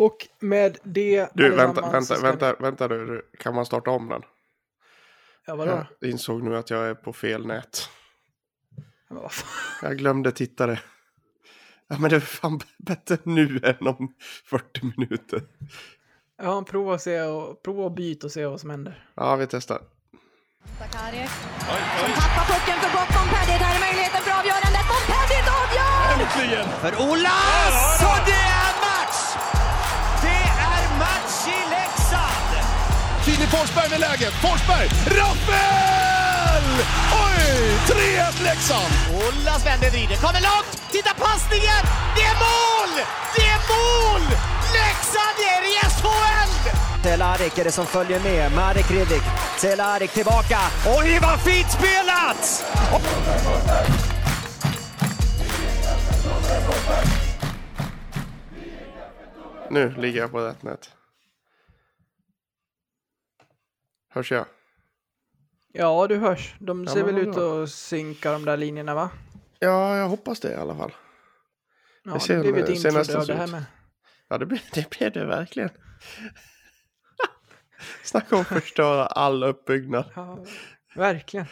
Och med det Du, vänta, vänta, ska vänta, vänta du, du. Kan man starta om den? Ja, vadå? Jag insåg nu att jag är på fel nät. Ja, men vad fan. Jag glömde titta det. Ja, men det är fan bättre nu än om 40 minuter. Ja, prova, och se och, prova och byta och se vad som händer. Ja, vi testar. Sakari som tappar pucken för gott. Montpellier, där är möjligheten för avgörandet. Montpellier avgör! Äntligen! För Olas! Och det är Filip Forsberg med läget. Forsberg! Rappel! Oj! 3-1 Leksand! Olas vänder, vrider, kommer långt! Titta passningen! Det är mål! Det är mål! Leksand är i SHL! Cehlárik är det som följer med. Marek Hrivik. Cehlárik tillbaka. Oj, vad fint spelat! Nu ligger jag på rätt nät. Hörs jag? Ja, du hörs. De Ja, ser men väl ut att synka de där linjerna, va? Ja, jag hoppas det i alla fall. Ja, Det det, blev ett intro av det här med. Ja, det blir det, blir det verkligen. Snacka om att förstöra all uppbyggnad. Ja, verkligen.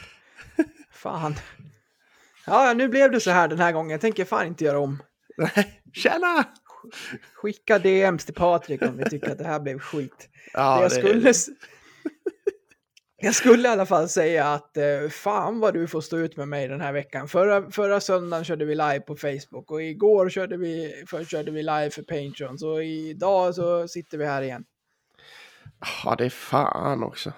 Fan. Ja, ja, nu blev det så här den här gången. Jag tänker fan inte göra om. Nej, Tjena! Skicka DMs till Patrik om ni tycker att det här blev skit. Ja, Det jag, det- skulle... jag skulle i alla fall säga att eh, fan vad du får stå ut med mig den här veckan. Förra, förra söndagen körde vi live på Facebook och igår körde vi, för, körde vi live för Patreon. Så idag så sitter vi här igen. Ja, det är fan också.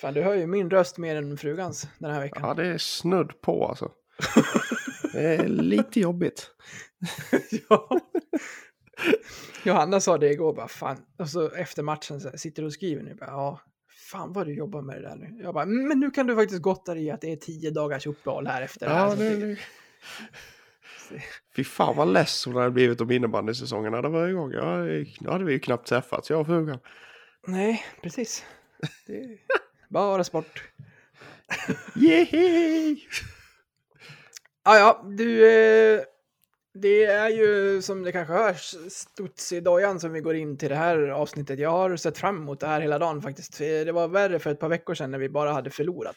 Fan, du hör ju min röst mer än frugans den här veckan. Ja, det är snudd på alltså. Det är lite jobbigt. Ja. Johanna sa det igår bara fan. Och så efter matchen så här, sitter du och skriver nu bara ja. Fan vad du jobbar med det där nu. Jag bara men nu kan du faktiskt gotta dig i att det är tio dagars uppehåll här efter det här. Ja, så det, det- det. Fy fan vad less hon hade blivit om innebandysäsongen hade varit igång. Ja, då hade vi ju knappt träffats, jag och frugan. Nej, precis. Det bara sport. Yay! Ja, ja, du. Eh, det är ju som det kanske hörs studs i dojan som vi går in till det här avsnittet. Jag har sett fram emot det här hela dagen faktiskt. Det var värre för ett par veckor sedan när vi bara hade förlorat.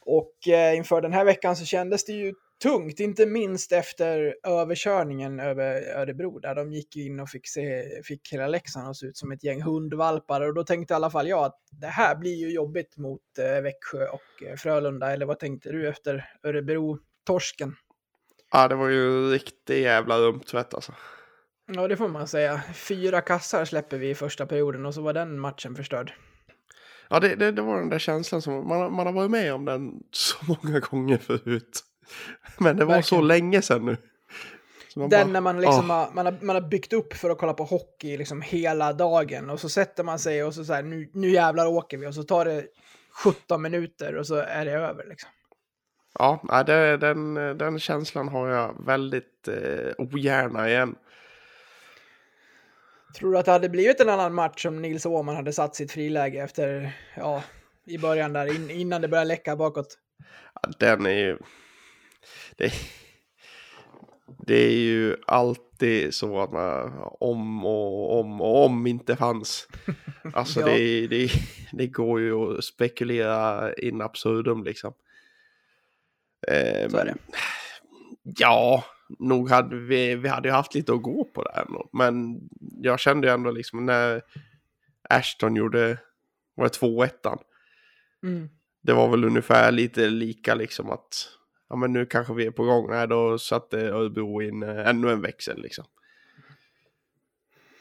Och eh, inför den här veckan så kändes det ju tungt, inte minst efter överkörningen över Örebro där de gick in och fick se, fick hela Leksand att se ut som ett gäng hundvalpar och då tänkte i alla fall jag att det här blir ju jobbigt mot eh, Växjö och eh, Frölunda, eller vad tänkte du efter Örebro-torsken? Ja, det var ju riktigt jävla rumtvätt alltså. Ja, det får man säga. Fyra kassar släpper vi i första perioden och så var den matchen förstörd. Ja, det, det, det var den där känslan som man, man har varit med om den så många gånger förut. Men det var Verkligen. så länge sedan nu. Den bara, när man, liksom "Ah." har, man, har, man har byggt upp för att kolla på hockey liksom hela dagen och så sätter man sig och så, så här, nu, nu jävlar åker vi och så tar det 17 minuter och så är det över liksom. Ja, det, den, den känslan har jag väldigt eh, ogärna igen. Tror du att det hade blivit en annan match om Nils Åhman hade satt sitt friläge efter, ja, i början där, in, innan det började läcka bakåt? Ja, Den är ju... Det, det är ju alltid så att man om och om och om inte fanns. Alltså Ja. det, det, det går ju att spekulera in absurdum liksom. Eh, Så är men, Ja, nog hade vi, vi hade ju haft lite att gå på där. ändå. Men jag kände ju ändå liksom när Ashton gjorde, var det 2-1 Mm. det var väl ungefär lite lika liksom att ja men nu kanske vi är på gång. Nej, då satte Örebro in eh, ännu en växel liksom.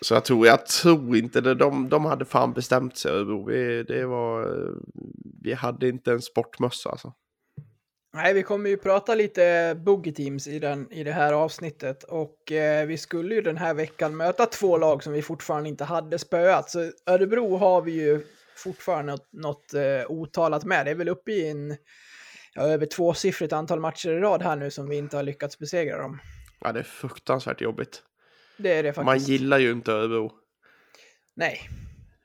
Så jag tror, jag tror inte det. De, de hade fan bestämt sig Örebro. Vi, det var, eh, vi hade inte en sportmössa alltså. Nej, vi kommer ju prata lite boogie teams i, den, i det här avsnittet och eh, vi skulle ju den här veckan möta två lag som vi fortfarande inte hade spöat. Så Örebro har vi ju fortfarande något, något eh, otalat med. Det är väl uppe i en ja, över tvåsiffrigt antal matcher i rad här nu som vi inte har lyckats besegra dem. Ja, det är fruktansvärt jobbigt. Det är det faktiskt. Man gillar ju inte Örebro. Nej.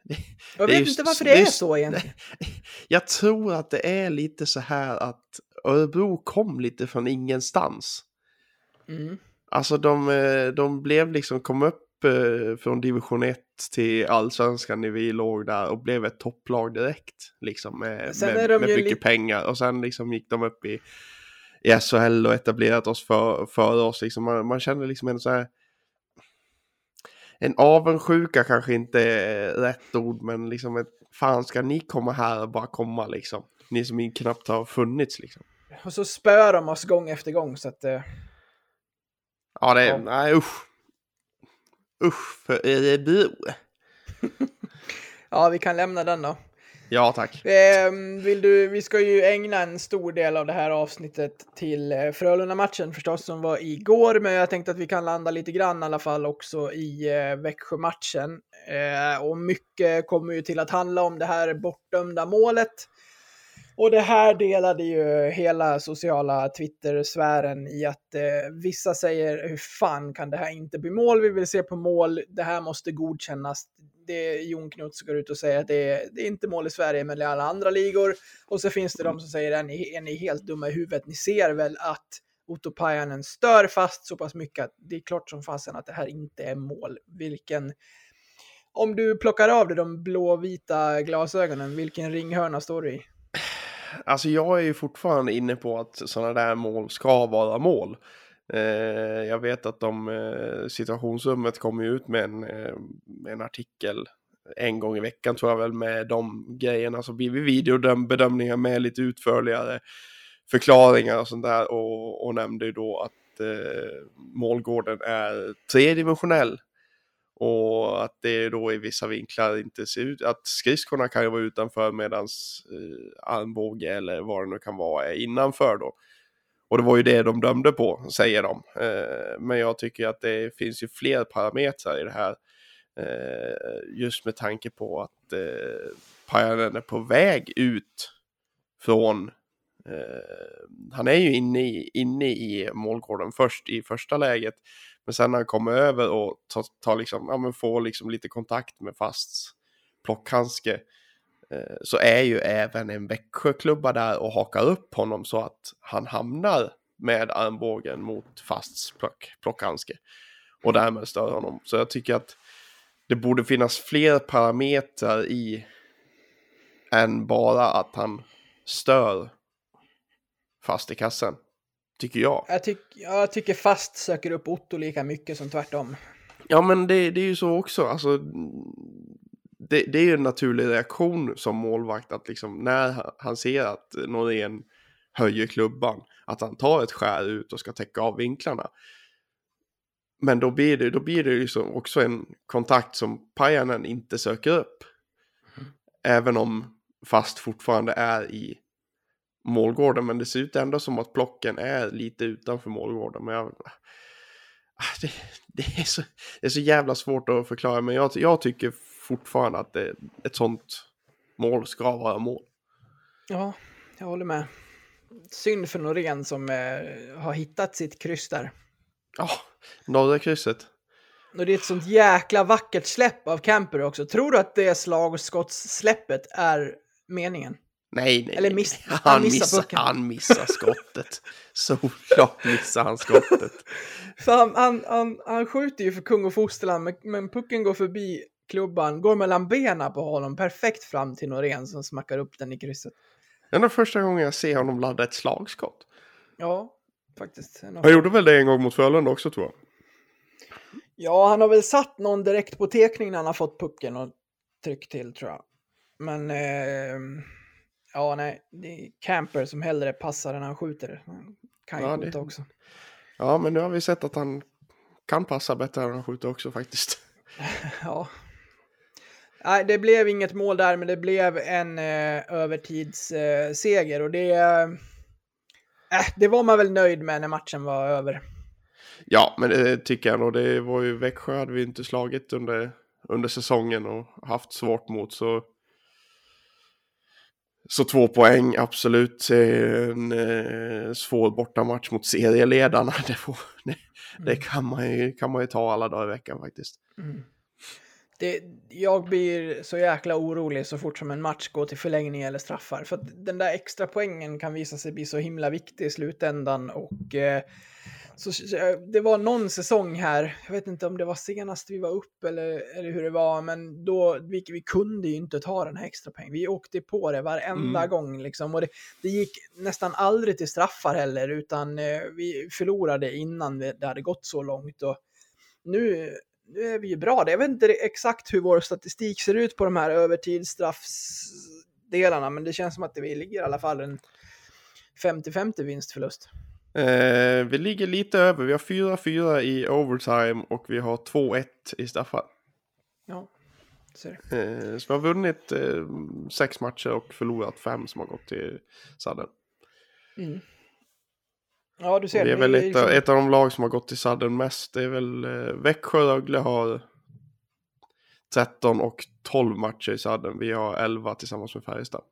Det- Jag vet ju inte varför det det är så egentligen. Jag tror att det är lite så här att Örebro kom lite från ingenstans. Mm. Alltså de, eh, de blev liksom, kom upp eh, från division 1 till allsvenskan när vi låg där och blev ett topplag direkt. Liksom med, med, med mycket pengar. Och sen liksom gick de upp i, i SHL och etablerat oss för, för oss. Liksom. Man, man kände liksom en så här... En avundsjuka kanske inte är rätt ord, men liksom ett, fan ska ni komma här och bara komma liksom? Ni som knappt har funnits liksom. Och så spöar de oss gång efter gång så att... Eh, Ja, det är, Ja. nej usch. Usch för Örebro. ja, vi kan lämna den då. Ja, tack. Ehm, vill du, vi ska ju ägna en stor del av det här avsnittet till eh, Frölunda-matchen förstås som var igår, men jag tänkte att vi kan landa lite grann i alla fall också i eh, Växjö-matchen. Eh, och mycket kommer ju till att handla om det här bortdömda målet. Och det här delade ju hela sociala Twitter-sfären i att eh, vissa säger hur fan kan det här inte bli mål? Vi vill se på mål. Det här måste godkännas. Det Jon Knuts går ut och säger att det är, det är inte mål i Sverige men i alla andra ligor. Och så finns det de som säger är ni, är ni helt dumma i huvudet? Ni ser väl att Otto Pajanen stör fast så pass mycket att det är klart som fasen att det här inte är mål. Vilken om du plockar av dig de blåvita glasögonen, vilken ringhörna står du i? Alltså jag är ju fortfarande inne på att sådana där mål ska vara mål. Eh, jag vet att de, eh, situationsrummet kommer ju ut med en, eh, en artikel en gång i veckan tror jag väl med de grejerna. Så blir vi videobedömningar med lite utförligare förklaringar och sånt där. Och, och nämnde ju då att eh, målgården är tredimensionell. Och att det då i vissa vinklar inte ser ut, att skridskorna kan ju vara utanför medans eh, armbåge eller vad det nu kan vara är innanför då. Och det var ju det de dömde på, säger de. Eh, men jag tycker att det finns ju fler parametrar i det här. Eh, just med tanke på att eh, Pajanen är på väg ut från eh, han är ju inne i, inne i målgården först i första läget. Men sen när han kommer över och tar, tar liksom, ja, men får liksom lite kontakt med fast plockhandske eh, så är ju även en Växjöklubba där och hakar upp honom så att han hamnar med armbågen mot fast plock, plockhandske och därmed stör honom. Så jag tycker att det borde finnas fler parametrar i än bara att han stör fast i kassen. Tycker jag. Jag, tyck, jag tycker fast söker upp Otto lika mycket som tvärtom. Ja, men det, det är ju så också. Alltså, det, det är ju en naturlig reaktion som målvakt att liksom när han ser att Norén höjer klubban, att han tar ett skär ut och ska täcka av vinklarna. Men då blir det, då blir det ju så också en kontakt som Pajanen inte söker upp. Även om fast fortfarande är i målgården, men det ser ut ändå som att plocken är lite utanför målgården. Men jag, Ah, det, det, är så, det är så jävla svårt att förklara, men jag, jag tycker fortfarande att det, ett sånt mål ska vara mål. Ja, jag håller med. Synd för Norén som eh, har hittat sitt kryss där. Ja, norra krysset. Och det är ett sånt jäkla vackert släpp av Camper också. Tror du att det slagskottssläppet är meningen? Nej, nej. Eller miss- nej. han han, missar missar, han missar skottet. Såklart missar han skottet. För han, han, han, han skjuter ju för kung och fosterland, men, men pucken går förbi klubban, går mellan benen på honom, perfekt fram till Norén som smackar upp den i krysset. Det är nog första gången jag ser honom ladda ett slagskott. Ja, faktiskt. Han gjorde väl det en gång mot Frölunda också tror jag. Ja, han har väl satt någon direkt på tekning när han har fått pucken och tryckt till tror jag. Men eh, ja, nej, det är Camper som hellre passar än han skjuter. Han kan ju Ja, det- skjuta också. Ja, men nu har vi sett att han kan passa bättre än han skjuter också faktiskt. Ja. Nej, det blev inget mål där, men det blev en eh, övertidsseger eh, och det, eh, det var man väl nöjd med när matchen var över. Ja, men det tycker jag nog. Det var ju Växjö hade vi inte slagit under, under säsongen och haft svårt mot. Så, så två poäng, absolut. En eh, svår bortamatch mot serieledarna. Det, får, det, det kan, man ju, kan man ju ta alla dagar i veckan faktiskt. Det, jag blir så jäkla orolig så fort som en match går till förlängning eller straffar. För att den där extra poängen kan visa sig bli så himla viktig i slutändan. Och eh, Så, eh, det var någon säsong här, jag vet inte om det var senast vi var upp eller, eller hur det var, men då, vi, vi kunde ju inte ta den här extra pengen. Vi åkte på det varenda Mm. gång liksom och det, det gick nästan aldrig till straffar heller, utan eh, vi förlorade innan det, det hade gått så långt. Och nu, nu är vi ju bra. Jag vet inte exakt hur vår statistik ser ut på de här övertidsstraffsdelarna, men det känns som att vi ligger i alla fall en 50-50 vinstförlust. Eh, vi ligger lite över. Vi har 4-4 i overtime och vi har 2-1 i straffar. Ja, ser. Eh, så vi har vunnit eh, sex matcher och förlorat fem som har gått till sadden. Mm. Ja, du ser. Vi är det väl ett, liksom- av- ett av de lag som har gått till sadden mest. Det är väl eh, Växjö och Rögle har 13 och 12 matcher i sadden. Vi har 11 tillsammans med Färjestad.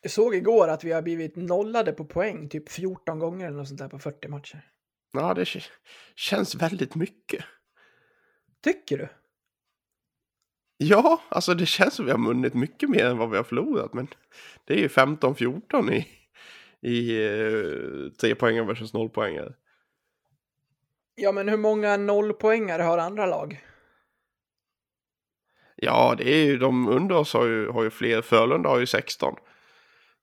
Jag såg igår att vi har blivit nollade på poäng typ 14 gånger eller något sånt där på 40 matcher. Ja, det känns väldigt mycket. Tycker du? Ja, alltså det känns som vi har vunnit mycket mer än vad vi har förlorat. Men det är ju 15-14 i, i eh, tre poäng versus noll poängare. Ja, men hur många nollpoängare har andra lag? Ja, det är ju de under oss har ju, har ju fler. Frölunda har ju 16.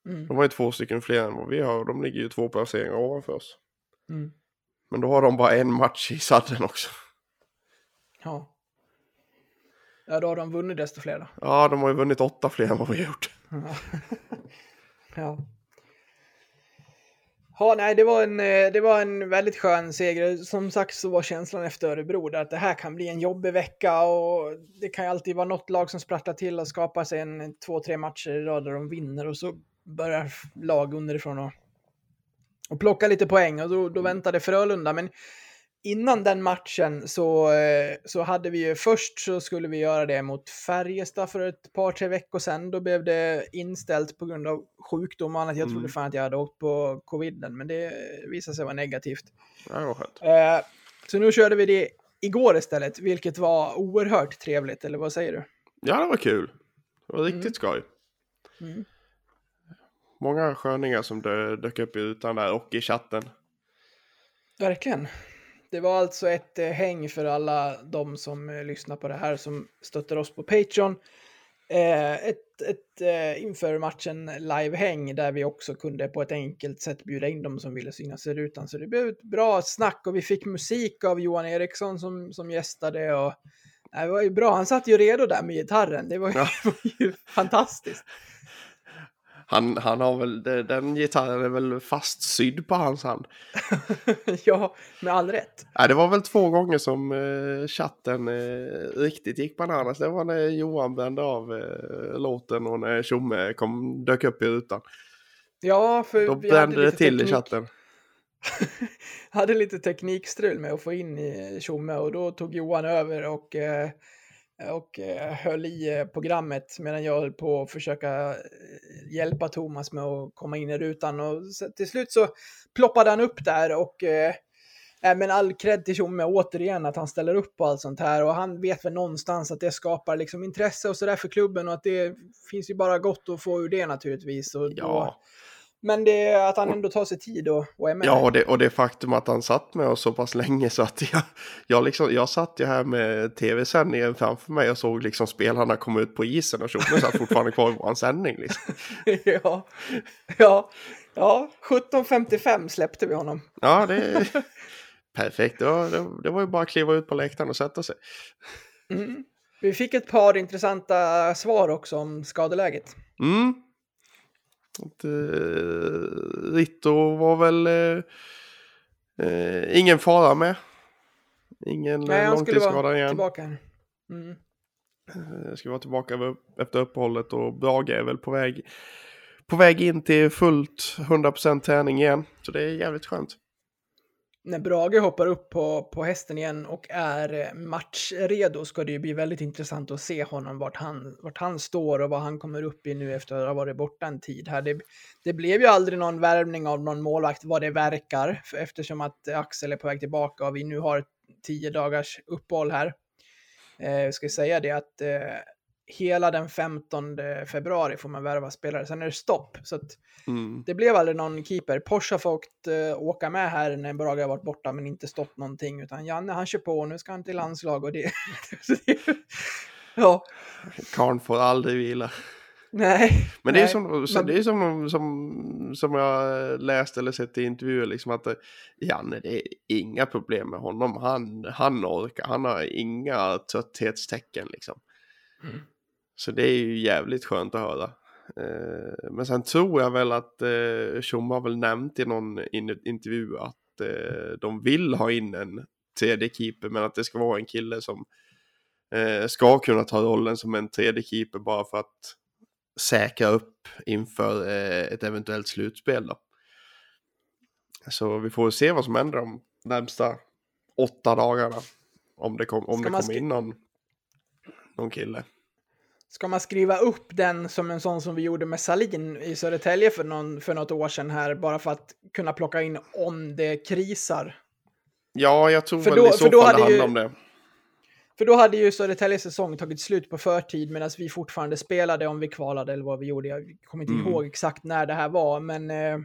Mm. De har ju två stycken fler än vad vi har. och De ligger ju två placeringar ovanför oss. Mm. Men då har de bara en match i sadden också. Ja. Ja, då har de vunnit desto fler då. Ja, de har ju vunnit åtta fler än vad vi har gjort. Ja. ja. Ja, nej, det var, en, eh, det var en väldigt skön seger. Som sagt så var känslan efter Örebro där att det här kan bli en jobbig vecka och det kan ju alltid vara något lag som sprattlar till och skapar sig en två, tre matcher i rad där de vinner och så börjar lag underifrån och, och plocka lite poäng och då, då väntade Frölunda. Men innan den matchen så, eh, så hade vi ju först så skulle vi göra det mot Färjestad för ett par, tre veckor sedan. Då blev det inställt på grund av sjukdom och annat. Jag trodde Mm. fan att jag hade åkt på coviden, men det visade sig vara negativt. Ja, det var skönt. Eh, så nu körde vi det igår istället, vilket var oerhört trevligt, eller vad säger du? Ja, det var kul. Det var riktigt skoj. Mm. Många sköningar som dö, dök upp i rutan där och i chatten. Verkligen. Det var alltså ett eh, häng för alla de som eh, lyssnar på det här som stöttar oss på Patreon. Eh, ett ett eh, inför matchen live-häng där vi också kunde på ett enkelt sätt bjuda in dem som ville synas i rutan. Så det blev ett bra snack och vi fick musik av Johan Eriksson som, som gästade. Och, det var ju bra, han satt ju redo där med gitarren. Det var ju, Ja. var ju fantastiskt. Han, han har väl, den gitarren är väl fastsydd på hans hand. ja, med all rätt. Det var väl två gånger som eh, chatten eh, riktigt gick bananas. Det var när Johan brände av eh, låten och när Tjomme kom, dök upp i rutan. Ja, för Då brände det till i teknik- chatten. hade lite teknikstrul med att få in i Tjomme och då tog Johan över och, och eh, höll i eh, programmet medan jag höll på att försöka eh, hjälpa Thomas med att komma in i rutan. Och till slut så ploppade han upp där och äh, men all cred till Tjomme återigen att han ställer upp på allt sånt här och han vet väl någonstans att det skapar liksom intresse och sådär för klubben och att det finns ju bara gott att få ur det naturligtvis. Och då, Ja, men det är att han ändå tar sig tid och, och är med. ja och, det, och det faktum att han satt med oss så pass länge så att jag, jag, liksom, jag satt ju här med tv-sändningen framför mig och såg liksom spelarna komma ut på isen och Tjomme satt fortfarande kvar i våran sändning. Liksom. ja, ja, ja, 17.55 släppte vi honom. Ja, det är perfekt. Det var, det, det var ju bara att kliva ut på läktaren och sätta sig. Mm. Vi fick ett par intressanta svar också om skadeläget. Mm. Att, eh, Ritto var väl eh, eh, ingen fara med. Ingen Nej, eh, han skulle vara långtidsskada igen. tillbaka. Mm. Eh, Ska vara tillbaka efter uppehållet och Brage är väl på väg, på väg in till fullt 100% träning igen. Så det är jävligt skönt. När Brage hoppar upp på, på hästen igen och är eh, matchredo ska det ju bli väldigt intressant att se honom, vart han, vart han står och vad han kommer upp i nu efter att ha varit borta en tid här. Det, det blev ju aldrig någon värvning av någon målvakt vad det verkar, för eftersom att Axel är på väg tillbaka och vi nu har tio dagars uppehåll här. Eh, jag ska säga det att eh, hela den 15 februari får man värva spelare, sen är det stopp. Så Mm. det blev aldrig någon keeper. Porsche har fått uh, åka med här när Braga har varit borta men inte stått någonting. Utan Janne han kör på, nu ska han till landslag och det... ja, Karn får aldrig vila. nej. Men det är nej, som, men- det är som, som, som jag läst eller sett i intervjuer, liksom att eh, Janne, det är inga problem med honom. Han, han orkar, han har inga trötthetstecken liksom. Mm. Så det är ju jävligt skönt att höra. Eh, men sen tror jag väl att eh, Tjomme har väl nämnt i någon in, intervju att eh, de vill ha in en tredje keeper, men att det ska vara en kille som eh, ska kunna ta rollen som en tredje keeper bara för att säkra upp inför eh, ett eventuellt slutspel då. Så vi får se vad som händer de närmsta åtta dagarna. Om det, kom, om Ska det kommer in någon, någon kille. Ska man skriva upp den som en sån som vi gjorde med Salin i Södertälje för, någon, för något år sedan här, bara för att kunna plocka in om det krisar? Ja, jag tror För väl då- i så fall det handlar om det. För då hade ju Södertäljes säsong tagit slut på förtid medan vi fortfarande spelade om vi kvalade eller vad vi gjorde. Jag kommer inte Mm. ihåg exakt när det här var, men eh,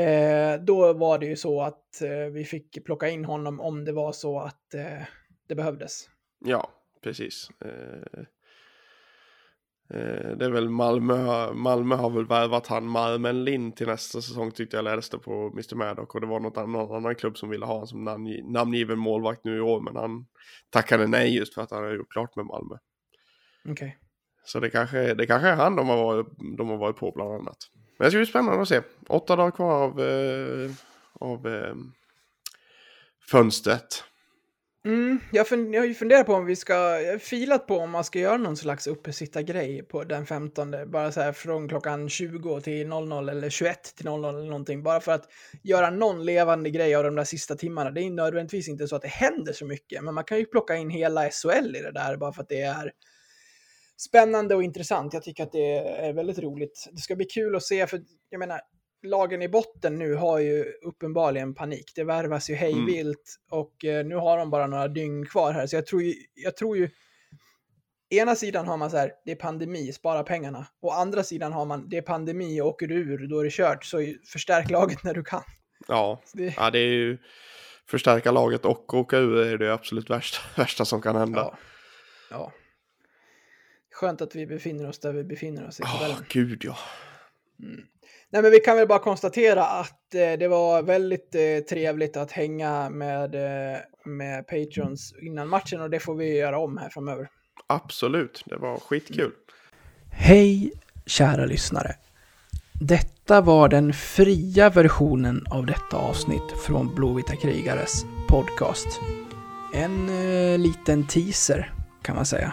eh, då var det ju så att eh, vi fick plocka in honom om det var så att eh, det behövdes. Ja, precis. Eh, eh, det är väl Malmö, Malmö har väl värvat han Malmen Lind till nästa säsong tyckte jag läste på Mr. Maddock och det var något annan, någon annan klubb som ville ha honom som namngi, namngiven målvakt nu i år men han tackade nej just för att han har gjort klart med Malmö. Okej. Så det kanske, det kanske är han de har, varit, de har varit på bland annat. Men det ska bli spännande att se. Åtta dagar kvar av, eh, av fönstret. Mm, jag, fund, jag har ju funderat på om vi ska, jag har filat på om man ska göra någon slags uppesittargrej på den 15. Bara så här från klockan 20 till 00 eller 21 till 00 eller någonting. Bara för att göra någon levande grej av de där sista timmarna. Det är nödvändigtvis inte så att det händer så mycket, men man kan ju plocka in hela SHL i det där bara för att det är spännande och intressant. Jag tycker att det är väldigt roligt. Det ska bli kul att se, för jag menar, lagen i botten nu har ju uppenbarligen panik. Det värvas ju hej vilt och eh, nu har de bara några dygn kvar här. Så jag tror ju, jag tror ju ena sidan har man så här, det är pandemi, spara pengarna. Och andra sidan har man, det är pandemi, åker du ur, då är det kört. Så förstärk laget när du kan. Ja, det, ja det är ju förstärka laget och åka ur är det absolut värsta, värsta som kan hända. ja. ja. Skönt att vi befinner oss där vi befinner oss i tabellen. gud ja. Nej, men vi kan väl bara konstatera att eh, det var väldigt eh, trevligt att hänga med, eh, med Patrons innan matchen och det får vi göra om här framöver. Absolut, det var skitkul. Hej kära lyssnare. Detta var den fria versionen av detta avsnitt från Blåvita krigares podcast. En eh, liten teaser kan man säga.